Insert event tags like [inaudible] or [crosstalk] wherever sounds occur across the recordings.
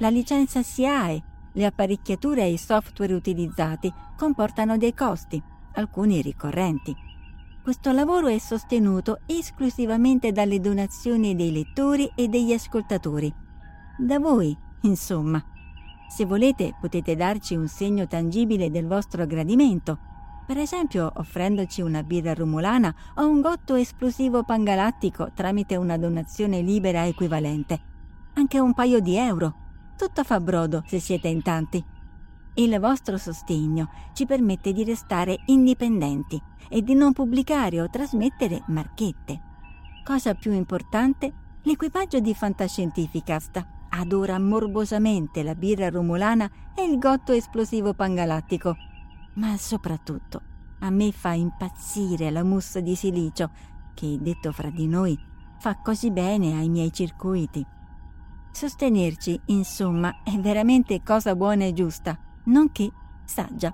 la licenza SIAE, le apparecchiature e i software utilizzati comportano dei costi, alcuni ricorrenti. Questo lavoro è sostenuto esclusivamente dalle donazioni dei lettori e degli ascoltatori. Da voi, insomma. Se volete potete darci un segno tangibile del vostro gradimento, per esempio offrendoci una birra rumulana o un gotto esplosivo pangalattico tramite una donazione libera equivalente. Anche un paio di euro. Tutto fa brodo se siete in tanti. Il vostro sostegno ci permette di restare indipendenti e di non pubblicare o trasmettere marchette. Cosa più importante, l'equipaggio di Fantascientificast adora morbosamente la birra romulana e il gotto esplosivo pangalattico, ma soprattutto a me fa impazzire la mousse di silicio, che, detto fra di noi, fa così bene ai miei circuiti. Sostenerci, insomma, è veramente cosa buona e giusta nonché saggia.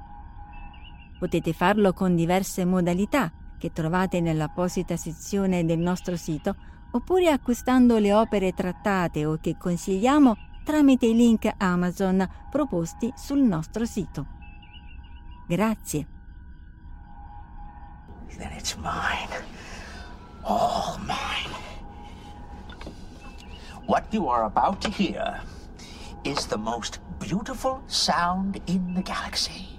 Potete farlo con diverse modalità che trovate nell'apposita sezione del nostro sito oppure acquistando le opere trattate o che consigliamo tramite i link Amazon proposti sul nostro sito. Grazie. Then it's mine. All mine. What you are about to hear is the most beautiful sound in the galaxy.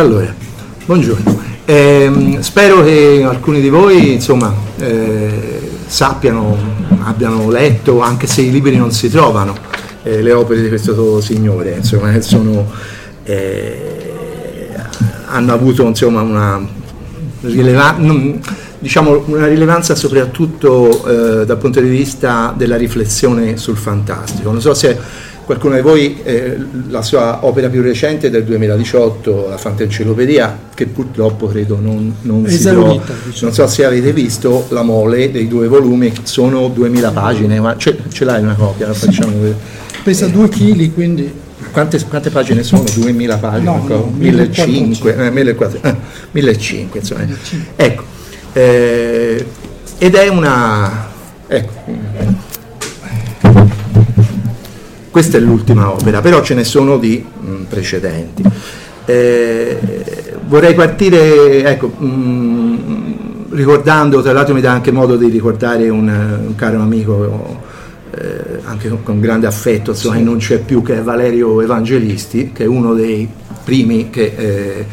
Allora, buongiorno. Eh, spero che alcuni di voi insomma, eh, sappiano, abbiano letto, anche se i libri non si trovano, eh, le opere di questo signore, insomma, sono, eh, hanno avuto insomma, una, rileva- diciamo, una, rilevanza soprattutto eh, dal punto di vista della riflessione sul fantastico. Non so se qualcuno di voi eh, la sua opera più recente è del 2018, la Fantencilopedia, che purtroppo credo non, non si trova. Diciamo. Non so se avete visto la mole dei due volumi, sono 2000 pagine, ma ce, ce l'hai una copia? La facciamo vedere. Pesa 2 kg, quindi... Quante, quante, pagine sono? 2000 pagine? No, no, 1500, eh, 1400, eh, 1500 insomma. 1500. Ecco, eh, ed è una... Ecco, questa è l'ultima opera, però ce ne sono di mh, mm, precedenti. Eh, vorrei partire, ecco, mh, mm, ricordando, tra l'altro mi dà anche modo di ricordare un, un caro amico, eh, anche con, con, grande affetto, insomma, sì. non c'è più, che è Valerio Evangelisti, che è uno dei primi che... Eh,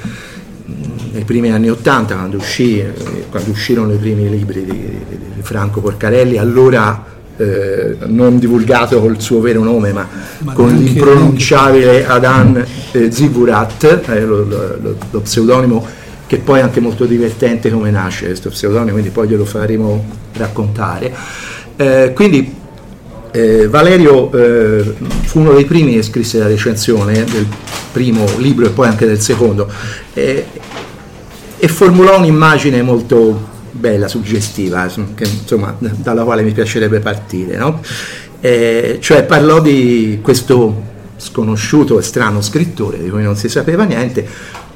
nei primi anni Ottanta, quando, uscì, quando uscirono i primi libri di, di, di Franco Porcarelli, allora eh, non divulgato col suo vero nome ma, ma con l'impronunciabile Adan eh, Zivurat, eh, lo, lo, lo, pseudonimo che poi è anche molto divertente come nasce questo pseudonimo, quindi poi glielo faremo raccontare. Eh, quindi eh, Valerio eh, fu uno dei primi che scrisse la recensione del primo libro e poi anche del secondo e formulò un'immagine molto bella, suggestiva, che, insomma, dalla quale mi piacerebbe partire. No? Eh, cioè parlò di questo sconosciuto e strano scrittore di cui non si sapeva niente,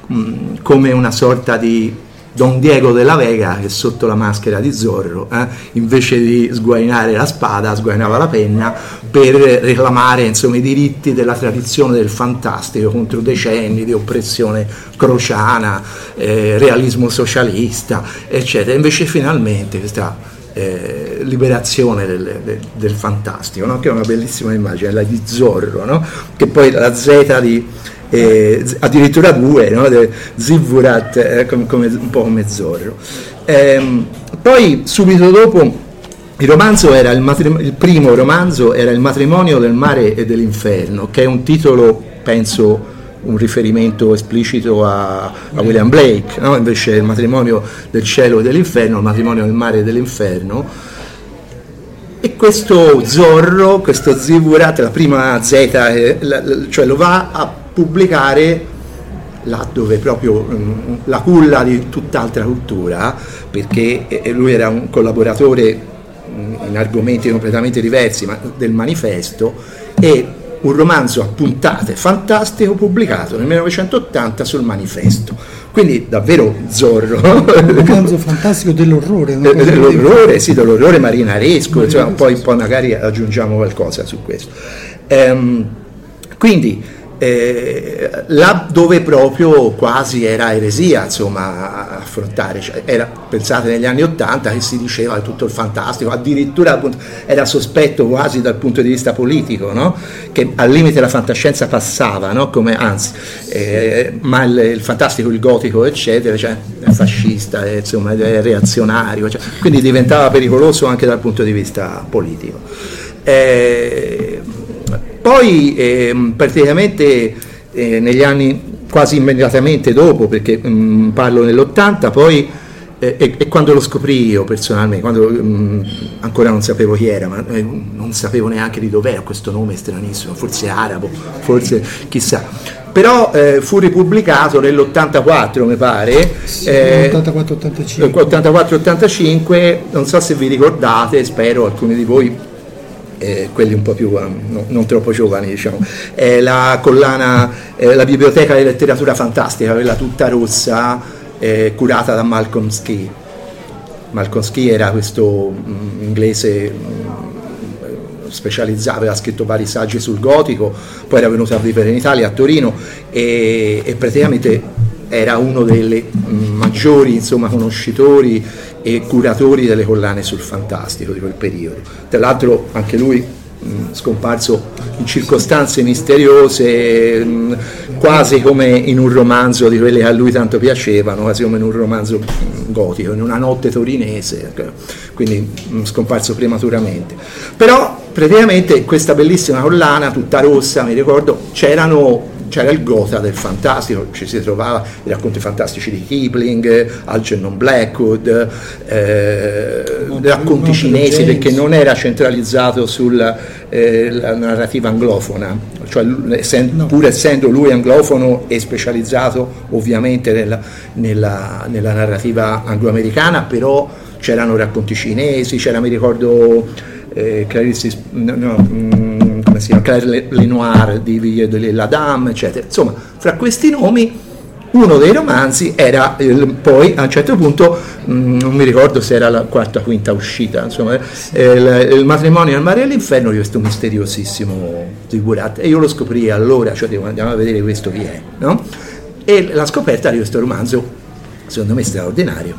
mh, come una sorta di Don Diego della Vega che sotto la maschera di Zorro, eh, invece di sguainare la spada, sguainava la penna per reclamare insomma, i diritti della tradizione del fantastico contro decenni di oppressione crociana, eh, realismo socialista, eccetera. Invece finalmente questa eh, liberazione del, del, del fantastico, no? che è una bellissima immagine, la di Zorro, no? che poi la Z di eh, addirittura due, no? Zivurat eh, come, come, un po' come Zorro. Eh, poi subito dopo il romanzo era il, matrim- il, primo romanzo era Il matrimonio del mare e dell'inferno, che è un titolo, penso, un riferimento esplicito a, a William Blake, no? invece il matrimonio del cielo e dell'inferno, il matrimonio del mare e dell'inferno. E questo Zorro, questo Zivurat, la prima Z, eh, cioè lo va a pubblicare là dove proprio um, la culla di tutt'altra cultura, perché eh, lui era un collaboratore um, in argomenti completamente diversi ma del manifesto e un romanzo a puntate fantastico pubblicato nel 1980 sul manifesto. Quindi davvero Zorro. Un romanzo [laughs] fantastico dell'orrore. Dell'orrore, sì, dell'orrore marinaresco, cioè, poi, poi, magari aggiungiamo qualcosa su questo. Ehm, quindi eh, là dove proprio quasi era eresia insomma, affrontare, cioè, era, pensate negli anni Ottanta che si diceva tutto il fantastico, addirittura appunto, era sospetto quasi dal punto di vista politico, no? che al limite la fantascienza passava, no? Come, anzi, eh, ma il, il, fantastico, il gotico eccetera, cioè, è fascista, è, insomma, è reazionario, cioè, quindi diventava pericoloso anche dal punto di vista politico. Eh, poi eh, praticamente eh, negli anni quasi immediatamente dopo, perché mh, mm, parlo nell'80, poi eh, e, e, quando lo scoprì io personalmente, quando mh, mm, ancora non sapevo chi era, ma eh, non sapevo neanche di dov'era questo nome stranissimo, forse arabo, forse chissà. Però eh, fu ripubblicato nell'84 mi pare, sì, eh, 84-85. 84-85, non so se vi ricordate, spero alcuni di voi eh, quelli un po' più no, non troppo giovani, diciamo. Eh, la collana, eh, la biblioteca di letteratura fantastica, quella tutta rossa, eh, curata da Malcolm Ski. Malcolm Ski era questo mh, mm, inglese mh, mm, specializzato, aveva scritto vari saggi sul gotico, poi era venuto a vivere in Italia, a Torino, e, e praticamente era uno dei mm, maggiori insomma, conoscitori e curatori delle collane sul fantastico di quel periodo. Tra l'altro anche lui mh, scomparso in circostanze misteriose, mh, quasi come in un romanzo di quelli che a lui tanto piacevano, quasi come in un romanzo gotico, in una notte torinese, quindi scomparso prematuramente. Però praticamente questa bellissima collana, tutta rossa, mi ricordo, c'erano c'era il Gotha del fantastico, ci si trovava i racconti fantastici di Kipling, Algernon Blackwood, eh, racconti cinesi perché non era centralizzato sulla eh, narrativa anglofona, cioè, essendo, pur essendo lui anglofono e specializzato ovviamente nella, nella, nella narrativa angloamericana, però c'erano racconti cinesi, c'era mi ricordo eh, Clarice, no, no, come si chiama, Claire Lenoir di Ville de la Dame, eccetera. Insomma, fra questi nomi uno dei romanzi era il, poi a un certo punto, mh, mm, non mi ricordo se era la quarta o quinta uscita, insomma, eh, il, il, matrimonio al mare e all'inferno di questo misteriosissimo Zigurat. E io lo scoprì allora, cioè andiamo a vedere questo chi è, no? E la scoperta di questo romanzo, secondo me straordinario,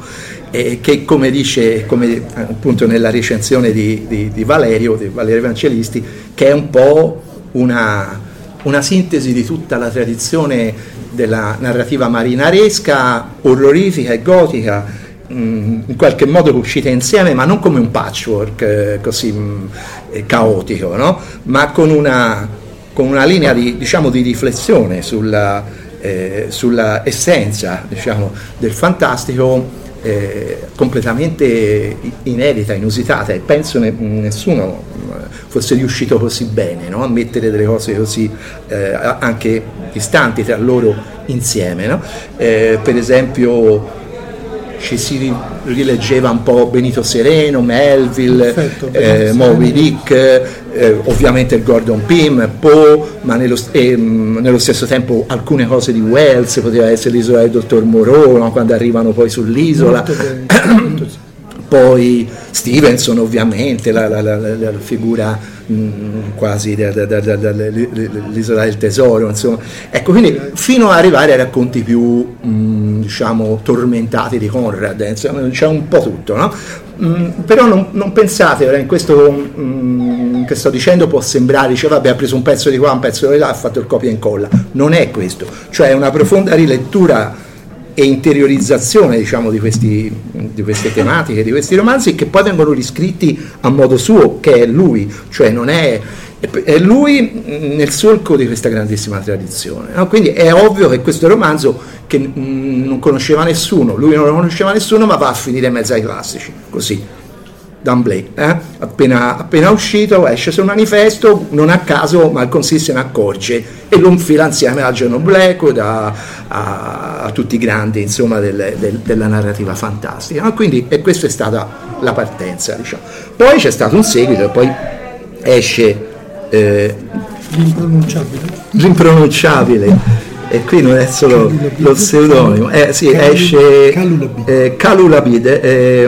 eh, che come dice come appunto nella recensione di, di, di, Valerio, di Valerio Evangelisti, che è un po' una, una sintesi di tutta la tradizione della narrativa marinaresca, orrorifica e gotica, mm, in qualche modo uscita insieme, ma non come un patchwork eh, così mh, eh, caotico, no? ma con una, con una linea di, diciamo, di riflessione sulla, eh, sulla essenza diciamo, del fantastico eh, completamente inedita, inusitata e penso ne, nessuno fosse riuscito così bene no? a mettere delle cose così eh, anche distanti tra loro insieme. No? Eh, per esempio ci si rileggeva un po' Benito Sereno, Melville, Perfetto, eh, Moby Dick, eh, ovviamente il Gordon Pym, Poe, ma nello, eh, nello, stesso tempo alcune cose di Wells, poteva essere l'isola del dottor Moreau, no? quando arrivano poi sull'isola. [clears throat] poi Stevenson ovviamente, la, la, la, la figura mh, mm, quasi dell'isola del tesoro, insomma. Ecco, quindi fino ad arrivare ai racconti più mh, mm, diciamo tormentati di Conrad, insomma, c'è un po' tutto, no? mh, mm, però non, non, pensate, in questo che sto dicendo può sembrare, dice vabbè ha preso un pezzo di qua, un pezzo di là, ha fatto il copia e incolla, non è questo, cioè una profonda rilettura e interiorizzazione diciamo, di, questi, di, queste tematiche, di questi romanzi che poi vengono riscritti a modo suo, che è lui, cioè non è, è lui nel solco di questa grandissima tradizione. No? Quindi è ovvio che questo romanzo che non conosceva nessuno, lui non lo conosceva nessuno, ma va a finire in mezzo ai classici, così d'amblè, eh? appena, appena, uscito esce sul manifesto, non a caso ma il Consiglio se ne accorge e lo infila insieme a John Blackwood, a, a, a, tutti i grandi insomma, del, del, della narrativa fantastica. No? Quindi, e questa è stata la partenza. Diciamo. Poi c'è stato un seguito, poi esce eh, l'impronunciabile. l'impronunciabile e qui non è solo lo pseudonimo, eh, sì, esce eh, Calulabide, eh,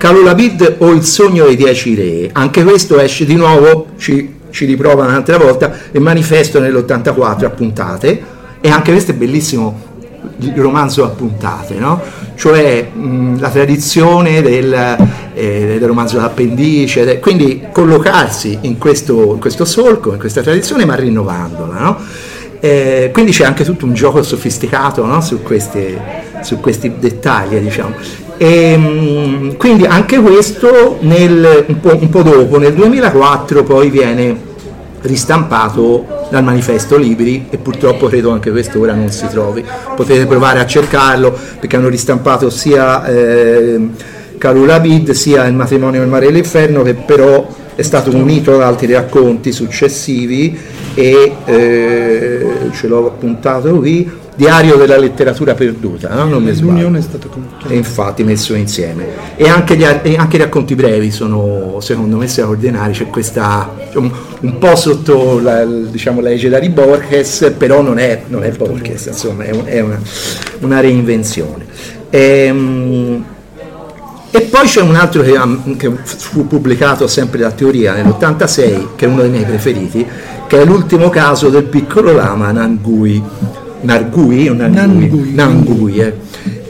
Calulabid o il sogno dei dieci re, anche questo esce di nuovo, ci, ci riprova un'altra volta, il manifesto nell'84 a puntate e anche questo è bellissimo il romanzo a puntate, no? cioè mh, la tradizione del, eh, del romanzo d'appendice, de, quindi collocarsi in questo, in questo solco, in questa tradizione ma rinnovandola. No? Eh, quindi c'è anche tutto un gioco sofisticato no? su, questi, su, questi, dettagli, diciamo. E, ehm, quindi anche questo nel, un, po', un po' dopo, nel 2004, poi viene ristampato dal manifesto Libri e purtroppo credo anche questo ora non si trovi. Potete provare a cercarlo perché hanno ristampato sia eh, Carula Bid sia Il matrimonio nel mare e l'inferno che però è stato unito ad altri racconti successivi e eh, ce l'ho appuntato qui, Diario della letteratura perduta, no? non mi sbaglio. è stato e infatti messo insieme. E anche, gli, e anche, i racconti brevi sono secondo me straordinari, c'è questa diciamo, un po' sotto la, diciamo, la legge di Borges, però non è, non è Borges, insomma è, un, è una, una, reinvenzione. Ehm, e poi c'è un altro che, che, fu pubblicato sempre da Teoria nell'86, che è uno dei miei preferiti, che è l'ultimo caso del piccolo lama Nangui. Nargui o Nangui? Nangui, eh.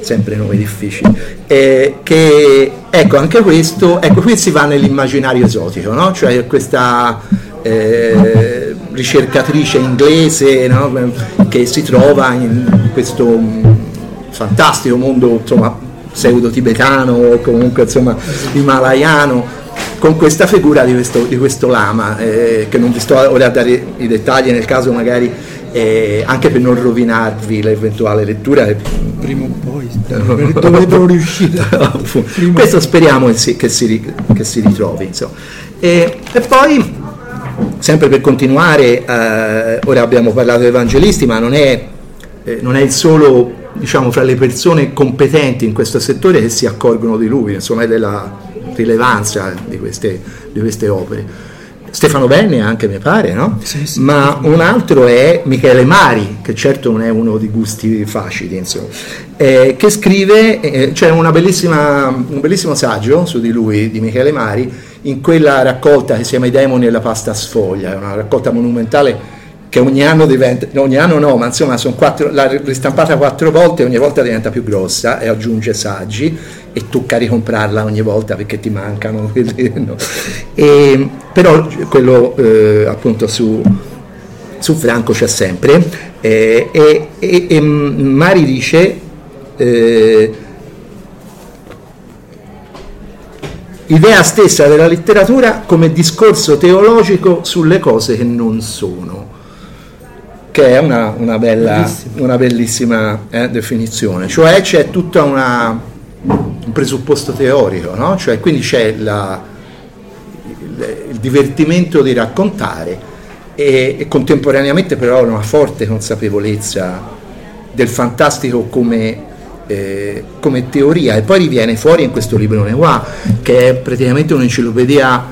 sempre nomi difficili, eh, che ecco anche questo, ecco qui si va nell'immaginario esotico, no? cioè questa eh, ricercatrice inglese no? che si trova in questo mm, fantastico mondo insomma, pseudo-tibetano o comunque insomma himalayano con questa figura di questo, di questo lama eh, che non vi sto ora a dare i dettagli nel caso magari eh, anche per non rovinarvi l'eventuale lettura. Prima o poi [laughs] dovrebbero riuscire. Questo speriamo che si, che si, che si ritrovi. E, e, poi, sempre per continuare, eh, ora abbiamo parlato di evangelisti, ma non è, eh, non è il solo, diciamo, fra le persone competenti in questo settore che si accorgono di lui, insomma, della rilevanza di queste, di queste opere. Stefano Benni anche mi pare, no? Sì, sì, Ma un altro è Michele Mari, che certo non è uno di gusti facili, insomma, eh, che scrive, eh, c'è un bellissimo saggio su di lui, di Michele Mari, in quella raccolta che si chiama I demoni e la pasta sfoglia, è una raccolta monumentale che ogni anno diventa, ogni anno no, ma insomma sono quattro, l'ha ristampata quattro volte e ogni volta diventa più grossa e aggiunge saggi e tocca ricomprarla ogni volta perché ti mancano. [laughs] no. e, però quello eh, appunto su, su, Franco c'è sempre eh, e, e, e, Mari dice eh, idea stessa della letteratura come discorso teologico sulle cose che non sono che è una, una, bella, una bellissima eh, definizione, cioè c'è tutto un presupposto teorico, no? cioè, quindi c'è la, il, il, divertimento di raccontare e, e, contemporaneamente però una forte consapevolezza del fantastico come, eh, come teoria. E poi riviene fuori in questo libro qua che è praticamente un'enciclopedia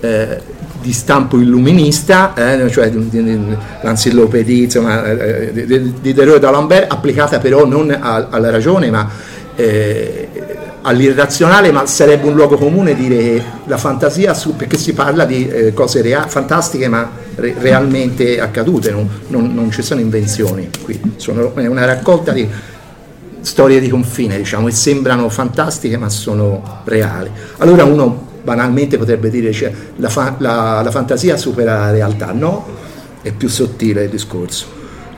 eh, di stampo illuminista, eh, cioè l'encyclopedia insomma, eh, di, di Derrida d'Alembert, applicata però non a, alla ragione ma eh, all'irrazionale, ma sarebbe un luogo comune dire la fantasia, su, perché si parla di eh, cose rea- fantastiche ma re- realmente accadute, non, non, non, ci sono invenzioni qui, sono, è una raccolta di storie di confine, diciamo, e sembrano fantastiche ma sono reali. Allora uno banalmente potrebbe dire cioè, la, fa- la, la fantasia supera la realtà, no, è più sottile il discorso.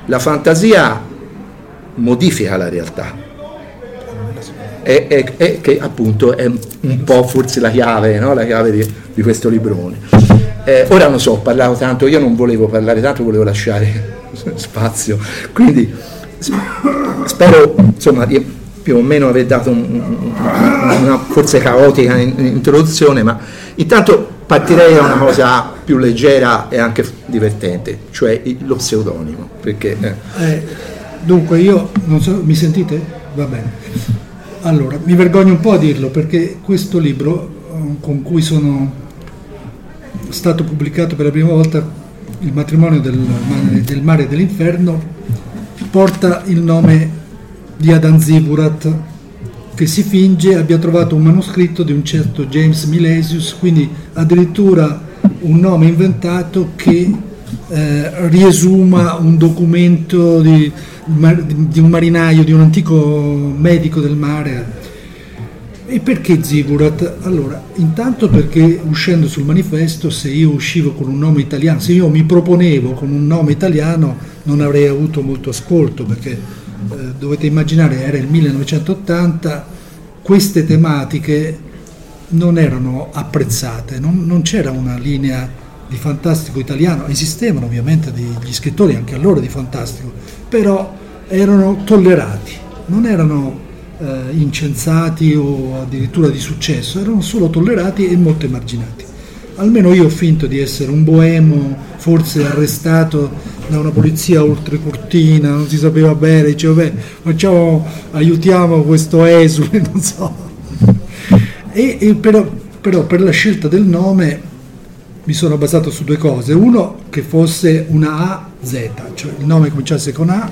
La fantasia modifica la realtà, è, è, è, che appunto è un po' forse la chiave, no? la chiave di, di, questo librone. Eh, ora non so, ho parlato tanto, io non volevo parlare tanto, volevo lasciare [laughs] spazio, quindi spero insomma di più o meno aver dato un, una forse caotica introduzione, ma intanto partirei da una cosa più leggera e anche divertente, cioè lo pseudonimo. Perché, eh. Eh, dunque io, non so, mi sentite? Va bene. Allora, mi vergogno un po' a dirlo perché questo libro eh, con cui sono stato pubblicato per la prima volta, Il matrimonio del, del mare e dell'inferno, porta il nome di Adam Ziburat che si finge abbia trovato un manoscritto di un certo James Milesius, quindi addirittura un nome inventato che eh, riesuma un documento di, di, un marinaio, di un antico medico del mare. E perché Ziburat? Allora, intanto perché uscendo sul manifesto, se io uscivo con un nome italiano, se io mi proponevo con un nome italiano, non avrei avuto molto ascolto, perché eh, dovete immaginare era il 1980, queste tematiche non erano apprezzate, non, non c'era una linea di fantastico italiano, esistevano ovviamente degli scrittori anche allora di fantastico, però erano tollerati, non erano eh, incensati o addirittura di successo, erano solo tollerati e molto emarginati. Almeno io ho finto di essere un boemo, forse arrestato da una polizia oltre cortina, non si sapeva bene, diceva beh, facciamo, aiutiamo questo esule, [laughs] non so. E, e però, però per la scelta del nome mi sono basato su due cose. Uno, che fosse una AZ, cioè il nome cominciasse con A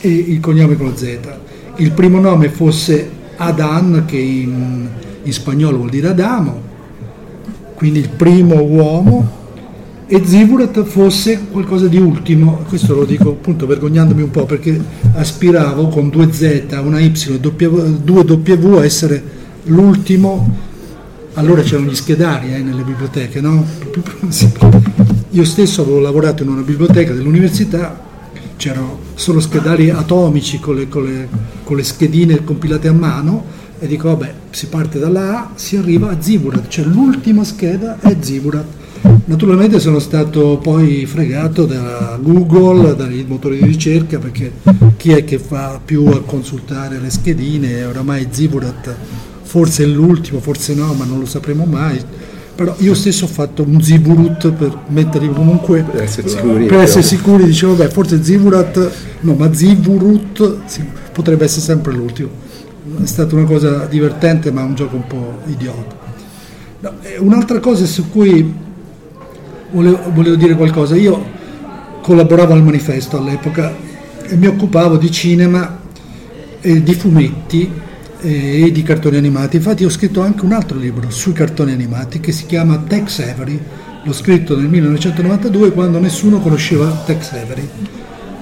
e il cognome con Z. Il primo nome fosse Adan, che in, in spagnolo vuol dire Adamo, quindi il primo uomo e Zivurat fosse qualcosa di ultimo, questo lo dico appunto vergognandomi un po' perché aspiravo con due Z, una Y, due W a essere l'ultimo, allora c'erano gli schedari eh, nelle biblioteche, no? [laughs] Io stesso avevo lavorato in una biblioteca dell'università, c'erano solo schedari atomici con le, con le, con le schedine compilate a mano e dico vabbè si parte dalla A, si arriva a Zivurat, cioè l'ultima scheda è Zivurat Naturalmente sono stato poi fregato da Google, dai motori di ricerca, perché chi è che fa più a consultare le schedine? Oramai Ziburat forse è l'ultimo, forse no, ma non lo sapremo mai. Però io stesso ho fatto un Ziburut per metterli comunque per essere sicuri. Per essere sicuri dicevo, beh, forse Ziburat, no, ma Ziburut sì, potrebbe essere sempre l'ultimo. È stata una cosa divertente, ma un gioco un po' idiota. No, un'altra cosa su cui volevo, volevo dire qualcosa. Io collaboravo al manifesto all'epoca e mi occupavo di cinema e di fumetti e di cartoni animati. Infatti ho scritto anche un altro libro sui cartoni animati che si chiama Tex Avery. L'ho scritto nel 1992 quando nessuno conosceva Tex Avery,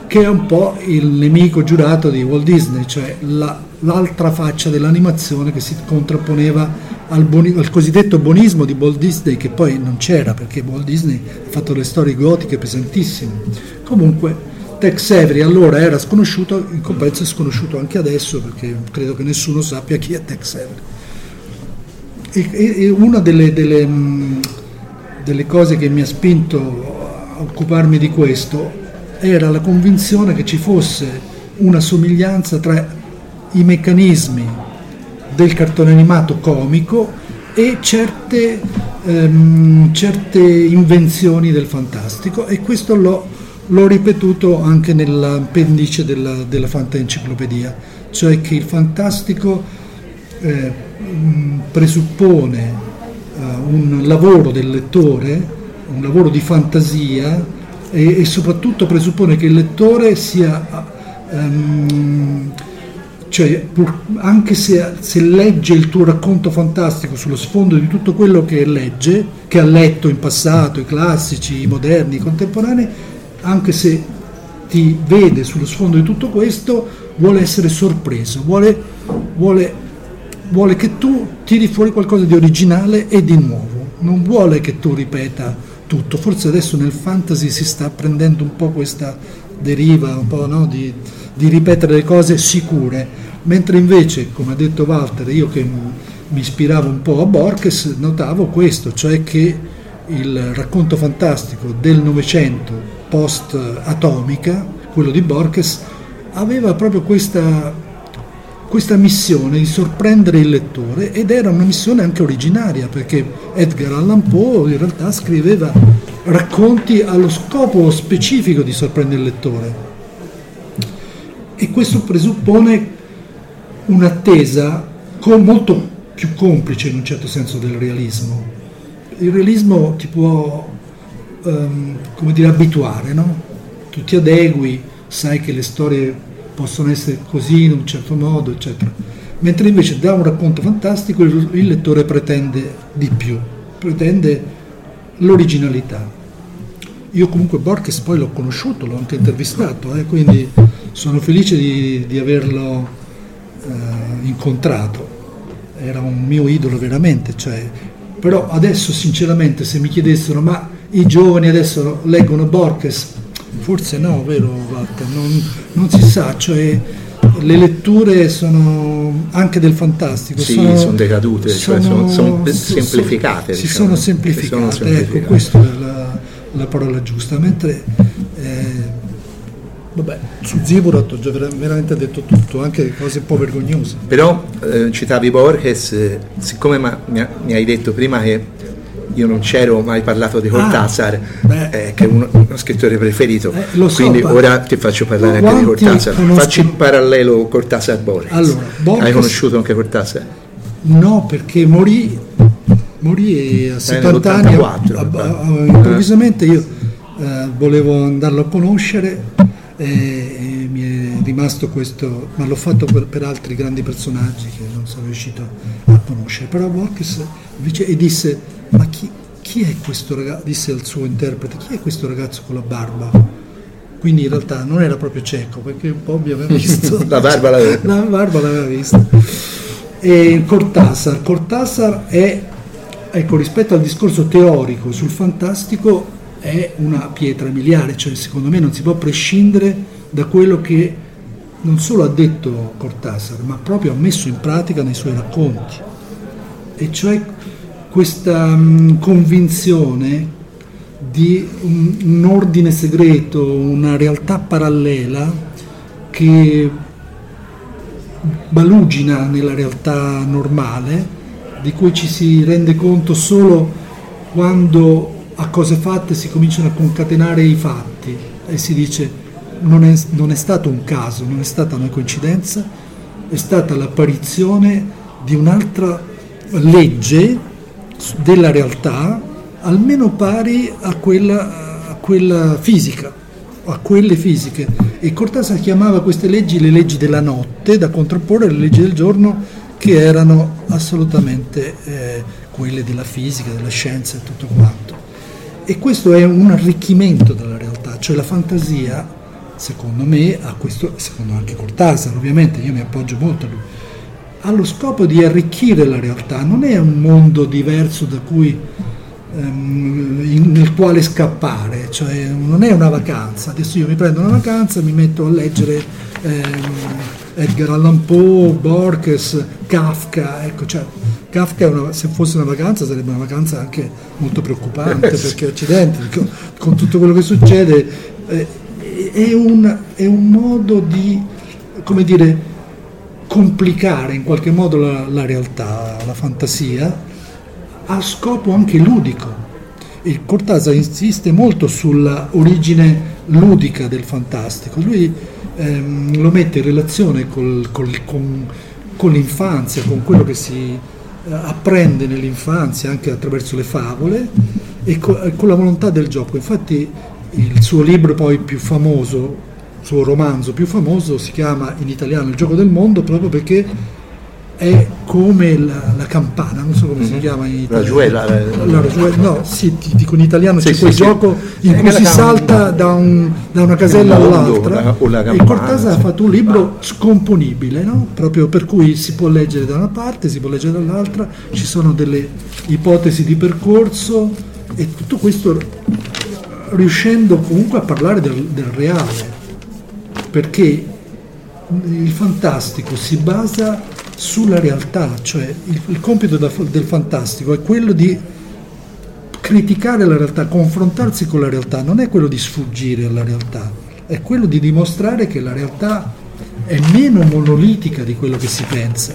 che è un po' il nemico giurato di Walt Disney, cioè la, l'altra faccia dell'animazione che si contrapponeva al, boni, al, cosiddetto bonismo di Walt Disney che poi non c'era perché Walt Disney ha fatto le storie gotiche pesantissime. Comunque Tex Avery allora era sconosciuto, in compenso è sconosciuto anche adesso perché credo che nessuno sappia chi è Tex Avery. E, e, una delle, delle, delle cose che mi ha spinto a occuparmi di questo era la convinzione che ci fosse una somiglianza tra i meccanismi del cartone animato comico e certe, ehm, certe invenzioni del fantastico. E questo l'ho, l'ho ripetuto anche nell'appendice della, della Fantaenciclopedia, cioè che il fantastico eh, presuppone eh, un lavoro del lettore, un lavoro di fantasia e, e soprattutto presuppone che il lettore sia... Um, cioè, anche se, se, legge il tuo racconto fantastico sullo sfondo di tutto quello che legge, che ha letto in passato, i classici, i moderni, i contemporanei, anche se ti vede sullo sfondo di tutto questo, vuole essere sorpreso, vuole, vuole, vuole che tu tiri fuori qualcosa di originale e di nuovo, non vuole che tu ripeta tutto. Forse adesso nel fantasy si sta prendendo un po' questa deriva, un po' no, di di ripetere le cose sicure, mentre invece, come ha detto Walter, io che mi ispiravo un po' a Borges, notavo questo, cioè che il racconto fantastico del Novecento post-atomica, quello di Borges, aveva proprio questa, questa missione di sorprendere il lettore ed era una missione anche originaria perché Edgar Allan Poe in realtà scriveva racconti allo scopo specifico di sorprendere il lettore. E questo presuppone un'attesa molto più complice in un certo senso del realismo. Il realismo ti può um, come dire, abituare, no? tu ti adegui, sai che le storie possono essere così in un certo modo, eccetera. Mentre invece da un racconto fantastico il, il lettore pretende di più, pretende l'originalità. Io comunque Borges poi l'ho conosciuto, l'ho anche intervistato, eh, quindi sono felice di, di averlo eh, incontrato, era un mio idolo veramente, cioè, però adesso sinceramente se mi chiedessero ma i giovani adesso leggono Borges, forse no, vero Walter, non, non si sa, cioè le letture sono anche del fantastico. Sì, sono, sono decadute, sono, cioè sono, sono semplificate. Si diciamo. sono semplificate, sono semplificate. ecco, questa è la, la parola giusta, mentre eh, vabbè, su Ziburat ho già veramente detto tutto, anche cose un po' vergognose. Però eh, citavi Borges, eh, siccome ma, mi, mi, hai detto prima che io non c'ero mai parlato di Cortázar, ah, eh, che è uno, uno, scrittore preferito, eh, so, quindi ora ti faccio parlare anche di Cortázar. Conosco... Facci in parallelo Cortázar-Borges. Allora, Borges... Hai conosciuto anche Cortázar? No, perché morì morì a 70 anni, improvvisamente io eh, volevo andarlo a conoscere e, mi è rimasto questo, ma l'ho fatto per, per, altri grandi personaggi che non sono riuscito a conoscere, però Borges invece e disse ma chi, chi chi è questo ragazzo, disse al suo interprete, chi è questo ragazzo con la barba? Quindi in realtà non era proprio cieco, perché un po' mi aveva [laughs] visto. la barba l'aveva. La barba l'aveva vista. E Cortázar, Cortázar è, ecco, rispetto al discorso teorico sul fantastico, è una pietra miliare, cioè secondo me non si può prescindere da quello che non solo ha detto Cortázar, ma proprio ha messo in pratica nei suoi racconti. E cioè questa mh, convinzione di un, un, ordine segreto, una realtà parallela che balugina nella realtà normale, di cui ci si rende conto solo quando a cose fatte si cominciano a concatenare i fatti e si dice non è, non è stato un caso, non è stata una coincidenza, è stata l'apparizione di un'altra legge della realtà almeno pari a quella, a quella fisica, a quelle fisiche. E Cortázar chiamava queste leggi le leggi della notte, da contrapporre alle leggi del giorno, che erano assolutamente eh, quelle della fisica, della scienza e tutto quanto. E questo è un arricchimento della realtà, cioè la fantasia, secondo me, ha questo, secondo anche Cortázar ovviamente, io mi appoggio molto a lui, ha lo scopo di arricchire la realtà, non è un mondo diverso da cui, ehm, in, nel quale scappare, cioè non è una vacanza, adesso io mi prendo una vacanza, mi metto a leggere ehm, Edgar Allan Poe, Borges, Kafka, ecco, cioè, Kafka una, se fosse una vacanza sarebbe una vacanza anche molto preoccupante perché Occidente, con, con tutto quello che succede, eh, è, un, è un modo di, come dire, complicare in qualche modo la, la realtà, la fantasia, a scopo anche ludico. E Cortázar insiste molto sulla origine ludica del fantastico. Lui ehm, lo mette in relazione col, col, con, con, l'infanzia, con quello che si eh, apprende nell'infanzia anche attraverso le favole e co, con la volontà del gioco. Infatti il suo libro poi più famoso, suo romanzo più famoso si chiama in italiano Il gioco del mondo proprio perché è come la, la campana, non so come mm-hmm. si chiama in italiano. Ragiuela. La ragiuela, no, sì, ti dico in italiano sì, c'è sì, quel sì. gioco in cui si salta da, un, da, una casella all'altra. La, o e Cortázar ha fatto un libro scomponibile, no? proprio per cui si può leggere da una parte, si può leggere dall'altra, ci sono delle ipotesi di percorso e tutto questo riuscendo comunque a parlare del, del reale perché il fantastico si basa sulla realtà, cioè il, il compito da, del fantastico è quello di criticare la realtà, confrontarsi con la realtà, non è quello di sfuggire alla realtà, è quello di dimostrare che la realtà è meno monolitica di quello che si pensa.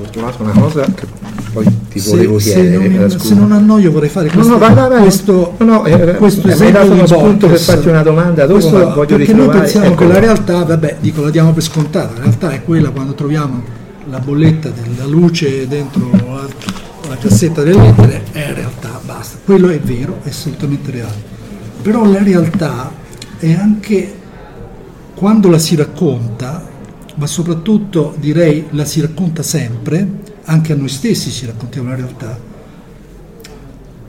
Ho trovato una cosa che poi ti se, volevo chiedere. Se non, se non, annoio vorrei fare questo, no, no, vai, vai, vai. questo, no, no, eh, questo esempio. Mi hai dato uno spunto per farti una domanda dopo, questo, voglio perché ritrovare. noi pensiamo ecco. che la realtà, vabbè, dico, la diamo per scontata, la realtà è quella quando troviamo la bolletta della luce dentro la, la cassetta delle lettere, è realtà, basta. Quello è vero, è assolutamente reale. Però la realtà è anche quando la si racconta, ma soprattutto direi la si racconta sempre, anche a noi stessi ci raccontiamo la realtà,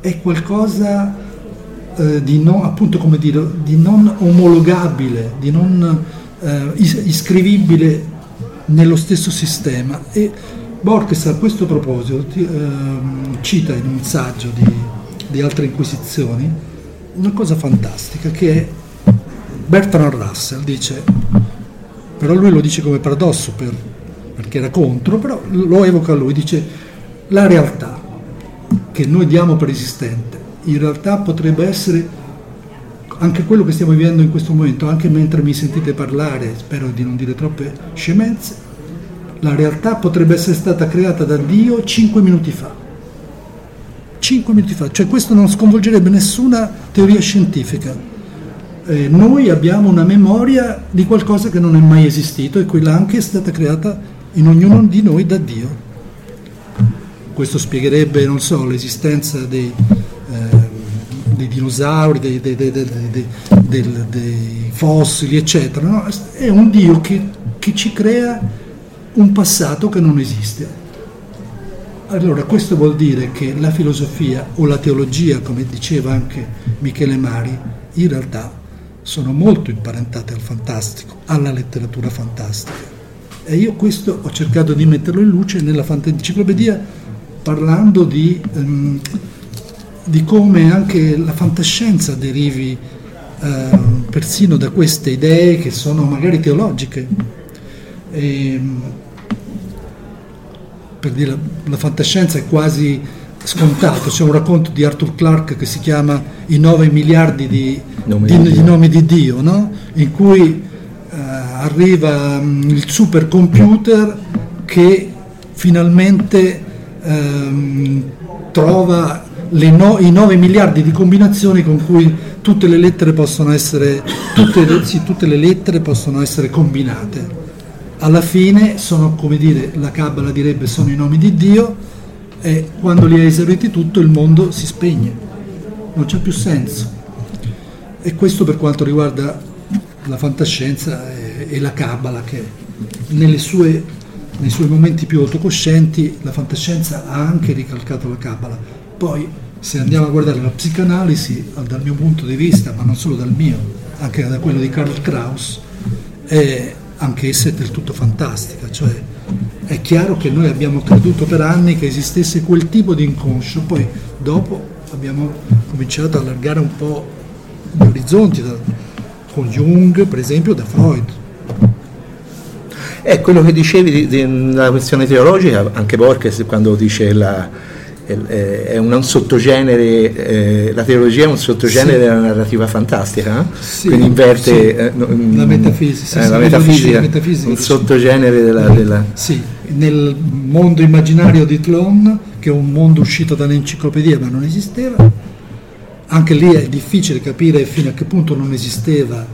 è qualcosa eh, di, non, appunto, come dire, di non omologabile, di non eh, iscrivibile nello stesso sistema. E Borges a questo proposito eh, cita in un saggio di, di altre inquisizioni una cosa fantastica che è Bertrand Russell dice, però lui lo dice come paradosso per perché era contro, però lo evoca lui, dice la realtà che noi diamo per esistente, in realtà potrebbe essere anche quello che stiamo vivendo in questo momento, anche mentre mi sentite parlare, spero di non dire troppe scemenze, la realtà potrebbe essere stata creata da Dio cinque minuti fa. Cinque minuti fa, cioè questo non sconvolgerebbe nessuna teoria scientifica. Eh, noi abbiamo una memoria di qualcosa che non è mai esistito e quella anche è stata creata in ognuno di noi da Dio. Questo spiegherebbe, non so, l'esistenza dei, dei dinosauri, dei, dei, dei, fossili, eccetera. No? È un Dio che, che ci crea un passato che non esiste. Allora, questo vuol dire che la filosofia o la teologia, come diceva anche Michele Mari, in realtà sono molto imparentate al fantastico, alla letteratura fantastica. E io questo ho cercato di metterlo in luce nella fantascienza parlando di, um, di, come anche la fantascienza derivi uh, persino da queste idee che sono magari teologiche. E, per dire la, la fantascienza è quasi scontato, c'è un racconto di Arthur Clarke che si chiama I 9 miliardi di nomi di, di, nomi di Dio, no? in cui uh, arriva um, il supercomputer che finalmente um, trova no, i 9 miliardi di combinazioni con cui tutte le lettere possono essere, tutte, sì, tutte le lettere possono essere combinate alla fine sono, come dire, la Kabbalah direbbe sono i nomi di Dio e quando li hai esauriti tutto il mondo si spegne, non c'è più senso. E questo per quanto riguarda la fantascienza e, e la Kabbalah che sue, nei suoi momenti più autocoscienti la fantascienza ha anche ricalcato la Kabbalah. Poi se andiamo a guardare la psicanalisi, dal mio punto di vista, ma non solo dal mio, anche da quello di Karl Kraus, è anche essa è del tutto fantastica, cioè è chiaro che noi abbiamo creduto per anni che esistesse quel tipo di inconscio, poi dopo abbiamo cominciato a allargare un po' gli orizzonti, da, con Jung per esempio, da Freud. È quello che dicevi della questione teologica, anche Borges quando dice la, è un, sottogenere, eh, la teologia è un sottogenere sì. della narrativa fantastica, eh? sì, quindi inverte sì. eh, no, la metafisica, eh, la metafisica, metafisica un sottogenere della, della... Sì, nel mondo immaginario di Tlon, che è un mondo uscito dall'enciclopedia ma non esisteva, anche lì è difficile capire fino a che punto non esisteva,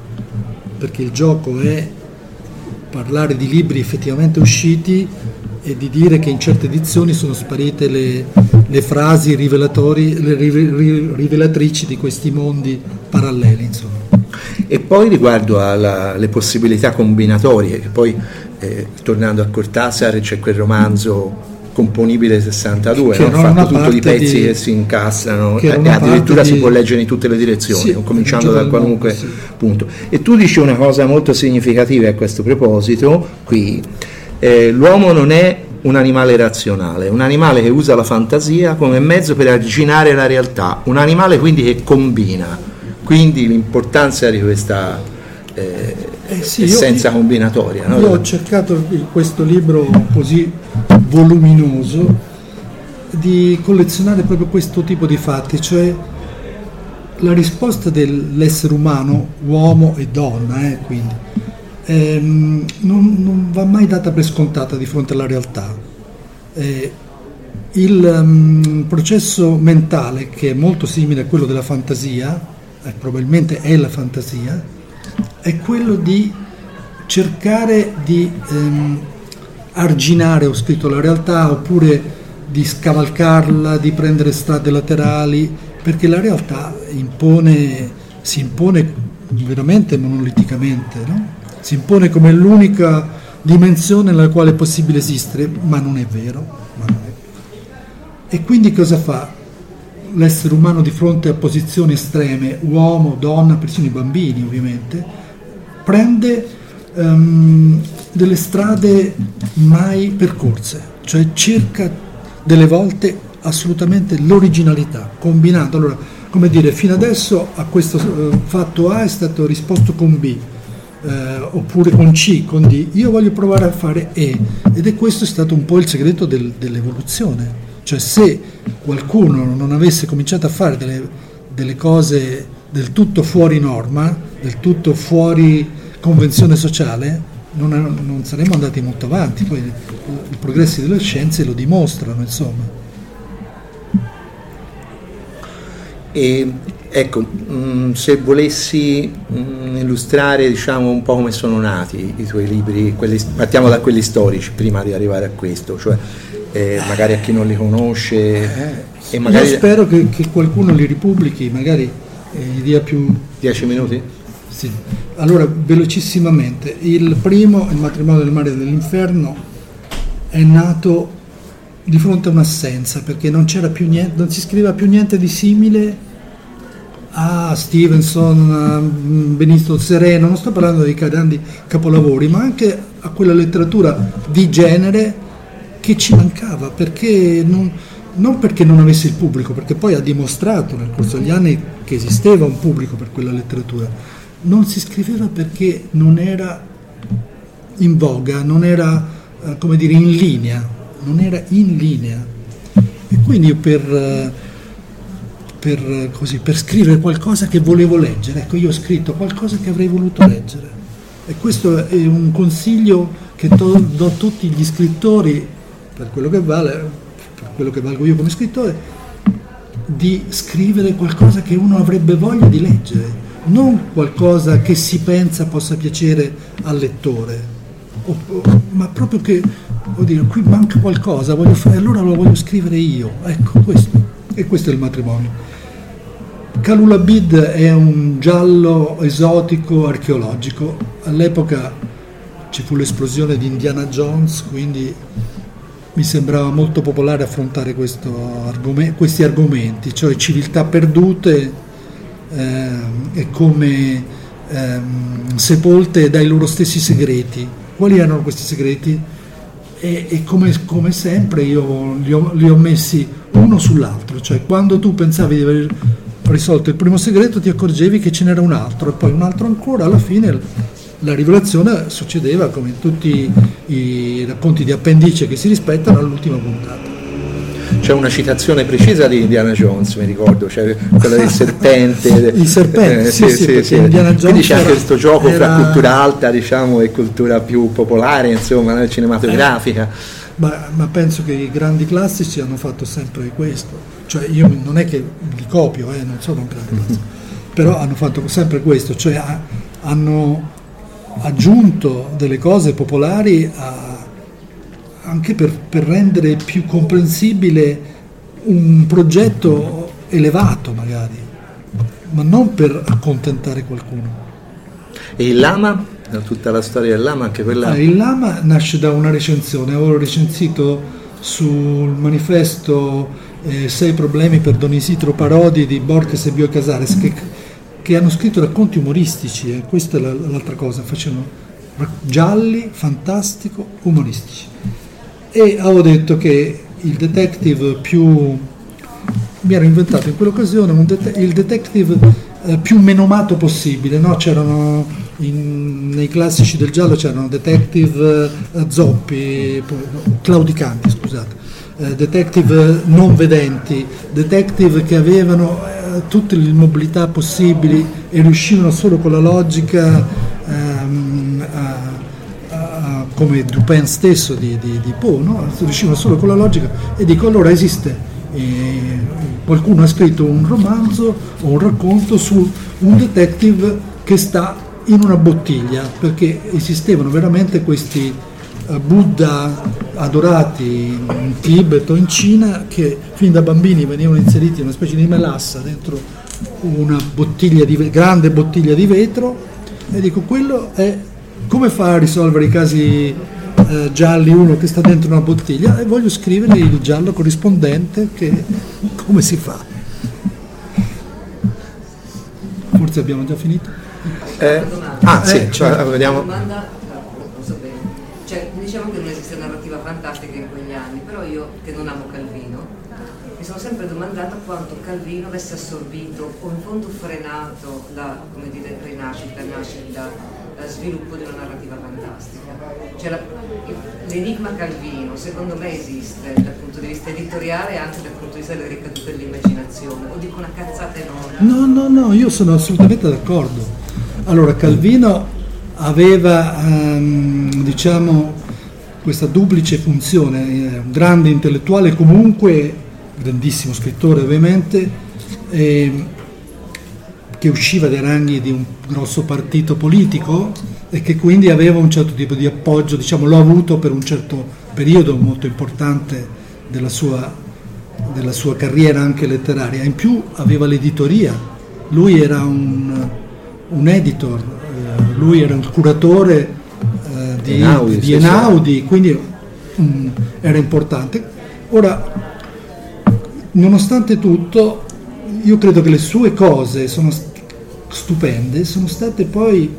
perché il gioco è parlare di libri effettivamente usciti e di dire che in certe edizioni sono sparite le, le frasi le rivelatrici di questi mondi paralleli. Insomma. E poi riguardo alle possibilità combinatorie, che poi eh, tornando a Cortázar c'è quel romanzo componibile 62, no? fatto tutto di pezzi di... che si incastrano che e addirittura di... si può leggere in tutte le direzioni, sì, cominciando da qualunque sì. punto. E tu dici una cosa molto significativa a questo proposito, qui eh, l'uomo non è un animale razionale, un animale che usa la fantasia come mezzo per arginare la realtà, un animale quindi che combina, quindi l'importanza di questa eh, eh sì, essenza io, combinatoria. No? Io ho cercato in questo libro così voluminoso di collezionare proprio questo tipo di fatti, cioè la risposta dell'essere umano, uomo e donna, eh, quindi, ehm, non, non, va mai data per scontata di fronte alla realtà. Eh, il um, processo mentale, che è molto simile a quello della fantasia, eh, probabilmente è la fantasia, è quello di cercare di ehm, arginare, ho scritto la realtà, oppure di scavalcarla, di prendere strade laterali, perché la realtà impone, si impone veramente monoliticamente. No? si impone come l'unica dimensione nella quale è possibile esistere, ma non è vero. Non è vero. E quindi cosa fa l'essere umano di fronte a posizioni estreme, uomo, donna, persino i bambini ovviamente, prende um, delle strade mai percorse, cioè cerca delle volte assolutamente l'originalità, combinando. Allora, come dire, fino adesso a questo uh, fatto A è stato risposto con B, eh, oppure con C, con D, io voglio provare a fare E ed è questo stato un po' il segreto del, dell'evoluzione, cioè se qualcuno non avesse cominciato a fare delle, delle cose del tutto fuori norma, del tutto fuori convenzione sociale, non, non, saremmo andati molto avanti, poi i progressi delle scienze lo dimostrano, insomma. E Ecco, mm, se volessi mm, illustrare diciamo, un po' come sono nati i tuoi libri, quelli, partiamo da quelli storici prima di arrivare a questo, cioè eh, magari a chi non li conosce. Eh, magari... Io spero che, che, qualcuno li ripubblichi, magari eh, gli dia più... Dieci minuti? Sì. Allora, velocissimamente, il primo, il matrimonio del mare e dell'inferno, è nato di fronte a un'assenza, perché non, c'era più niente, non si scriveva più niente di simile a Stevenson, Benito Sereno, non sto parlando dei grandi capolavori, ma anche a quella letteratura di genere che ci mancava, perché non, non perché non avesse il pubblico, perché poi ha dimostrato nel corso degli anni che esisteva un pubblico per quella letteratura, non si scriveva perché non era in voga, non era eh, come dire in linea, non era in linea. E quindi per, eh, per, così, per scrivere qualcosa che volevo leggere, ecco io ho scritto qualcosa che avrei voluto leggere. E questo è un consiglio che to- do a tutti gli scrittori, per quello che vale, per quello che valgo io come scrittore, di scrivere qualcosa che uno avrebbe voglia di leggere, non qualcosa che si pensa possa piacere al lettore, o, o, ma proprio che, dire, qui manca qualcosa, voglio fare, allora lo voglio scrivere io, ecco questo, e questo è il matrimonio. Kalulabid è un giallo esotico archeologico, all'epoca ci fu l'esplosione di Indiana Jones, quindi mi sembrava molto popolare affrontare argom- questi argomenti, cioè civiltà perdute eh, e come eh, sepolte dai loro stessi segreti. Quali erano questi segreti? E, e come, come, sempre io li ho, li ho messi uno sull'altro, cioè quando tu pensavi di aver risolto il primo segreto ti accorgevi che ce n'era un altro e poi un altro ancora, alla fine la rivelazione succedeva come in tutti i racconti di appendice che si rispettano all'ultima puntata. C'è una citazione precisa di Indiana Jones, mi ricordo, cioè quella del [laughs] serpente. Il serpente, eh, sì, sì, sì, sì. Indiana Jones Quindi c'è anche questo gioco era... fra cultura alta diciamo, e cultura più popolare, insomma, cinematografica. Eh, ma, ma, penso che i grandi classici hanno fatto sempre questo. Cioè io non è che li copio, eh, non sono un grande [laughs] classico, però hanno fatto sempre questo, cioè hanno aggiunto delle cose popolari a, anche per, per, rendere più comprensibile un progetto elevato magari, ma non per accontentare qualcuno. E il lama? Tutta la storia del lama, anche quella... Ah, il lama nasce da una recensione, avevo recensito sul manifesto eh, Sei problemi per Don Isidro Parodi di Borges e Bio Casares, che che hanno scritto racconti umoristici, eh. questa è l'altra cosa, facevano gialli, fantastico, umoristici. E avevo detto che il detective più... mi ero inventato in quell'occasione det- il detective eh, più menomato possibile, no? c'erano in, nei classici del giallo c'erano detective eh, zoppi, claudicanti scusate, eh, detective non vedenti, detective che avevano eh, tutte le mobilità possibili e riuscivano solo con la logica, ehm, a, a, come Dupin stesso di, di, di Poe, no? riuscivano solo con la logica e dico allora esiste. E qualcuno ha scritto un romanzo o un racconto su un detective che sta in una bottiglia perché esistevano veramente questi eh, Buddha adorati in Tibet o in Cina che fin da bambini venivano inseriti in una specie di melassa dentro una bottiglia di, grande bottiglia di vetro. E dico quello è come fa a risolvere i casi eh, gialli uno che sta dentro una bottiglia? E voglio scrivere il giallo corrispondente che come si fa? Forse abbiamo già finito. Eh, ah sì eh, cioè, vediamo. Cioè, diciamo che non esiste narrativa fantastica in quegli anni, però io che non amo Calvino, mi sono sempre domandata quanto Calvino avesse assorbito o in fondo frenato la dire, rinascita, nascita, sviluppo di una narrativa fantastica. Cioè, la, l'enigma Calvino secondo me esiste dal punto di vista editoriale e anche dal punto di vista delle ricadute dell'immaginazione, o dico una cazzata enorme. No, no, no, io sono assolutamente d'accordo. Allora, Calvino aveva ehm, diciamo, questa duplice funzione, eh, un grande intellettuale comunque, grandissimo scrittore ovviamente, eh, che usciva dai ranghi di un grosso partito politico e che quindi aveva un certo tipo di appoggio, diciamo l'ho avuto per un certo periodo molto importante della sua, della sua carriera anche letteraria. In più aveva l'editoria, lui era un, un editor, lui era il curatore eh, di, Enaudi, di Enaudi quindi um, era importante. Ora, nonostante tutto, io credo che le sue cose sono stupende, sono state poi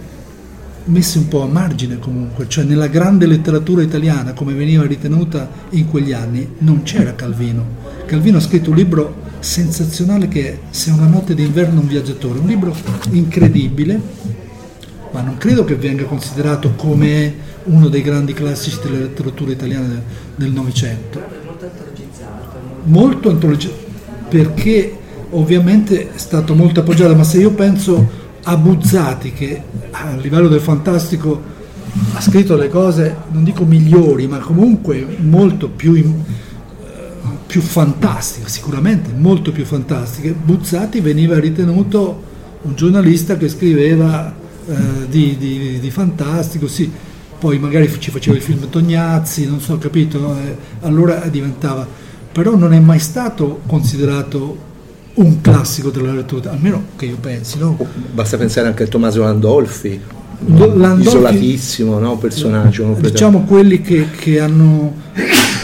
messe un po' a margine comunque, cioè nella grande letteratura italiana come veniva ritenuta in quegli anni non c'era Calvino. Calvino ha scritto un libro sensazionale che è Se una notte d'inverno un viaggiatore, un libro incredibile, ma non credo che venga considerato come uno dei grandi classici della letteratura italiana del Novecento. Molto antologizzato. Molto antologizzato, perché ovviamente è stato molto appoggiato, ma se io penso a Buzzati che a livello del fantastico ha scritto le cose, non dico migliori, ma comunque molto più, uh, più fantastiche, sicuramente molto più fantastiche. Buzzati veniva ritenuto un giornalista che scriveva uh, di, di, di, fantastico, sì, poi magari ci faceva il film Tognazzi, non so, capito, eh, allora diventava, però non è mai stato considerato un classico della lettura, almeno che io pensi. No? Basta pensare anche a Tommaso Landolfi, Landolfi isolatissimo no? personaggio. Diciamo quelli che, che hanno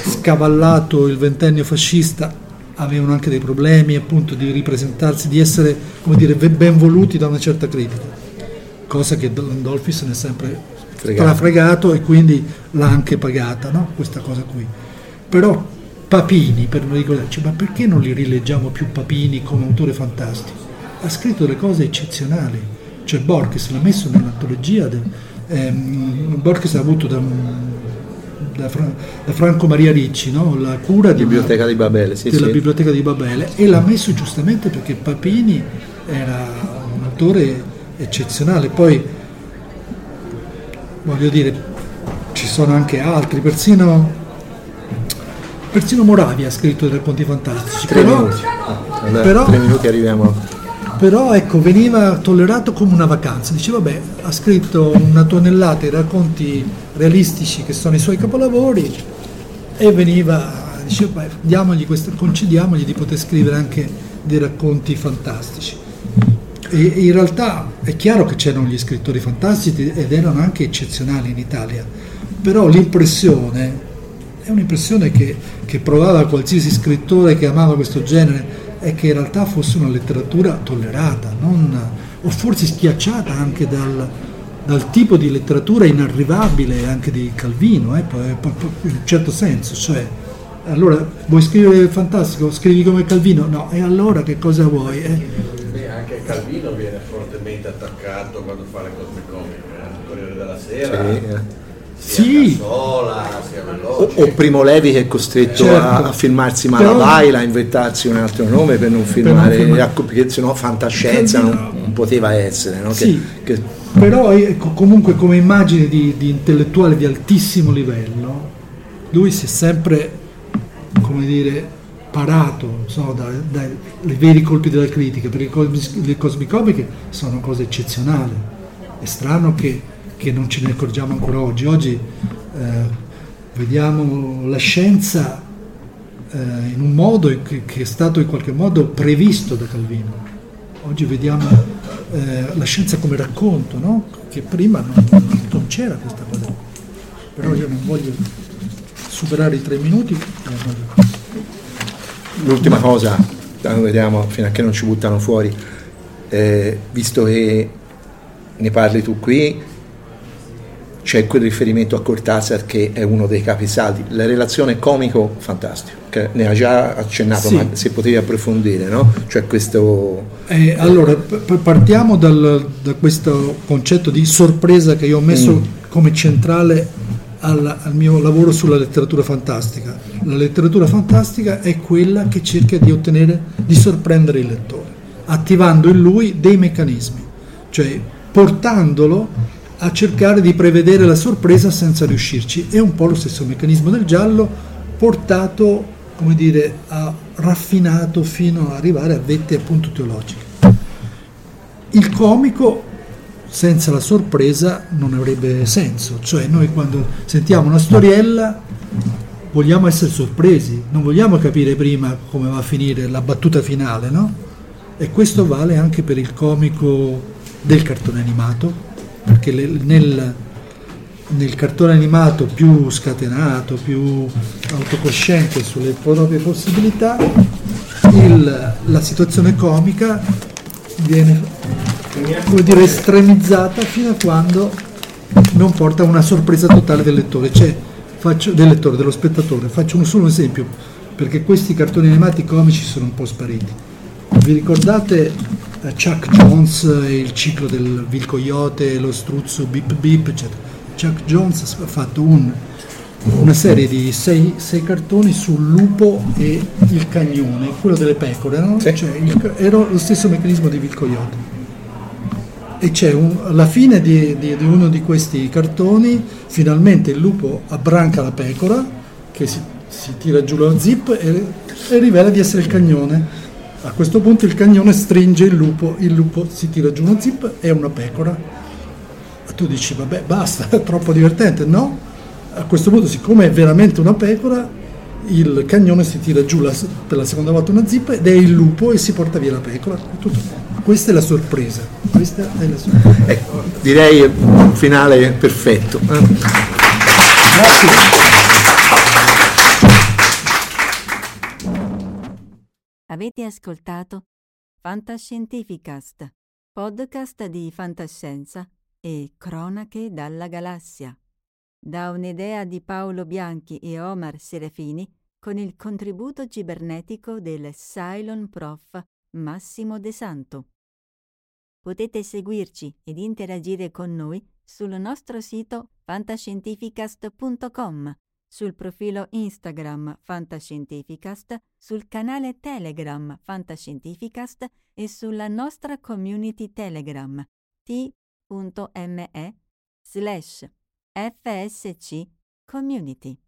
scavallato il ventennio fascista avevano anche dei problemi appunto di ripresentarsi, di essere come dire, ben voluti da una certa critica, cosa che Landolfi se ne è sempre fregato, fregato e quindi l'ha anche pagata, no? questa cosa qui. Però Papini, per non ricordarci, ma perché non li rileggiamo più Papini come autore fantastico? Ha scritto delle cose eccezionali, cioè Borges l'ha messo nell'antologia, del, ehm, Borges ha avuto da, da, da, Franco Maria Ricci no? la cura di biblioteca una, di Babele, sì, della sì. biblioteca di Babele e l'ha messo giustamente perché Papini era un autore eccezionale, poi voglio dire ci sono anche altri, persino persino Moravia ha scritto dei racconti fantastici. Tre però, minuti. Ah, però, tre minuti arriviamo. Però ecco, veniva tollerato come una vacanza. Dice, vabbè, ha scritto una tonnellata di racconti realistici che sono i suoi capolavori e veniva, diceva, diamogli questo, concediamogli di poter scrivere anche dei racconti fantastici. E in realtà è chiaro che c'erano gli scrittori fantastici ed erano anche eccezionali in Italia, però l'impressione è un'impressione che, che provava qualsiasi scrittore che amava questo genere, è che in realtà fosse una letteratura tollerata, non, o forse schiacciata anche dal, dal, tipo di letteratura inarrivabile anche di Calvino, eh, in un certo senso, cioè allora vuoi scrivere fantastico, scrivi come Calvino, no, e allora che cosa vuoi? Eh? Anche Calvino viene fortemente attaccato quando fa le cose comiche, eh? il Corriere della Sera. Sì, eh sì. Sola, o, o, Primo Levi che è costretto certo. a, a, filmarsi Malabaila, a inventarsi un altro nome per non filmare, per non filmare. perché sennò fantascienza non, non poteva essere. No? Sì. Che, che... Però ecco, comunque come immagine di, di, intellettuale di altissimo livello, lui si è sempre, come dire, parato so, dai, dai veri colpi della critica, perché le cosmicomiche sono cose eccezionali. È strano che che non ce ne accorgiamo ancora oggi. Oggi eh, vediamo la scienza eh, in un modo che, che, è stato in qualche modo previsto da Calvino. Oggi vediamo eh, la scienza come racconto, no? che prima non, non, c'era questa cosa. Però io non voglio superare i tre minuti. L'ultima cosa, vediamo fino a che non ci buttano fuori, eh, visto che ne parli tu qui, c'è quel riferimento a Cortázar che è uno dei capisaldi. La relazione comico fantastico, che ne ha già accennato, sì. ma se potevi approfondire, no? Cioè questo... Eh, allora, p- partiamo dal, da questo concetto di sorpresa che io ho messo mm. come centrale al, al, mio lavoro sulla letteratura fantastica. La letteratura fantastica è quella che cerca di ottenere, di sorprendere il lettore, attivando in lui dei meccanismi, cioè portandolo a cercare di prevedere la sorpresa senza riuscirci. È un po' lo stesso meccanismo del giallo portato, come dire, a, raffinato fino ad arrivare a vette appunto teologiche. Il comico senza la sorpresa non avrebbe senso, cioè noi quando sentiamo una storiella vogliamo essere sorpresi, non vogliamo capire prima come va a finire la battuta finale, no? E questo vale anche per il comico del cartone animato, perché nel, nel cartone animato più scatenato, più autocosciente sulle proprie possibilità, il, la situazione comica viene come dire, estremizzata fino a quando non porta a una sorpresa totale del lettore, cioè, faccio, del lettore, dello spettatore. Faccio un solo esempio, perché questi cartoni animati comici sono un po' spariti. Vi ricordate eh, Chuck Jones e il ciclo del Vil Coyote, lo struzzo Bip Bip, eccetera? Chuck Jones ha fatto un, una serie di sei, sei, cartoni sul lupo e il cagnone, quello delle pecore, no? sì. cioè, il, era lo stesso meccanismo di Vil Coyote e c'è un, alla fine di, di, di, uno di questi cartoni finalmente il lupo abbranca la pecora che si, si tira giù la zip e, e, rivela di essere il cagnone. A questo punto il cagnone stringe il lupo il lupo si tira giù una zip e è una pecora. E tu dici vabbè basta [laughs] è troppo divertente. No? a questo punto siccome è veramente una pecora il cagnone si tira giù la, per la seconda volta una zip ed è il lupo e si porta via la pecora. Tutto questa è la sorpresa. Questa è la sorpresa. Ecco, direi un finale perfetto. Grazie. Avete ascoltato Fantascientificast, podcast di fantascienza e cronache dalla galassia. Da un'idea di Paolo Bianchi e Omar Serafini con il contributo cibernetico del Cylon Prof Massimo De Santo. Potete seguirci ed interagire con noi sul nostro sito fantascientificast.com, sul profilo Instagram Fantascientificast, sul canale Telegram Fantascientificast e sulla nostra community Telegram t.me slash fsc community.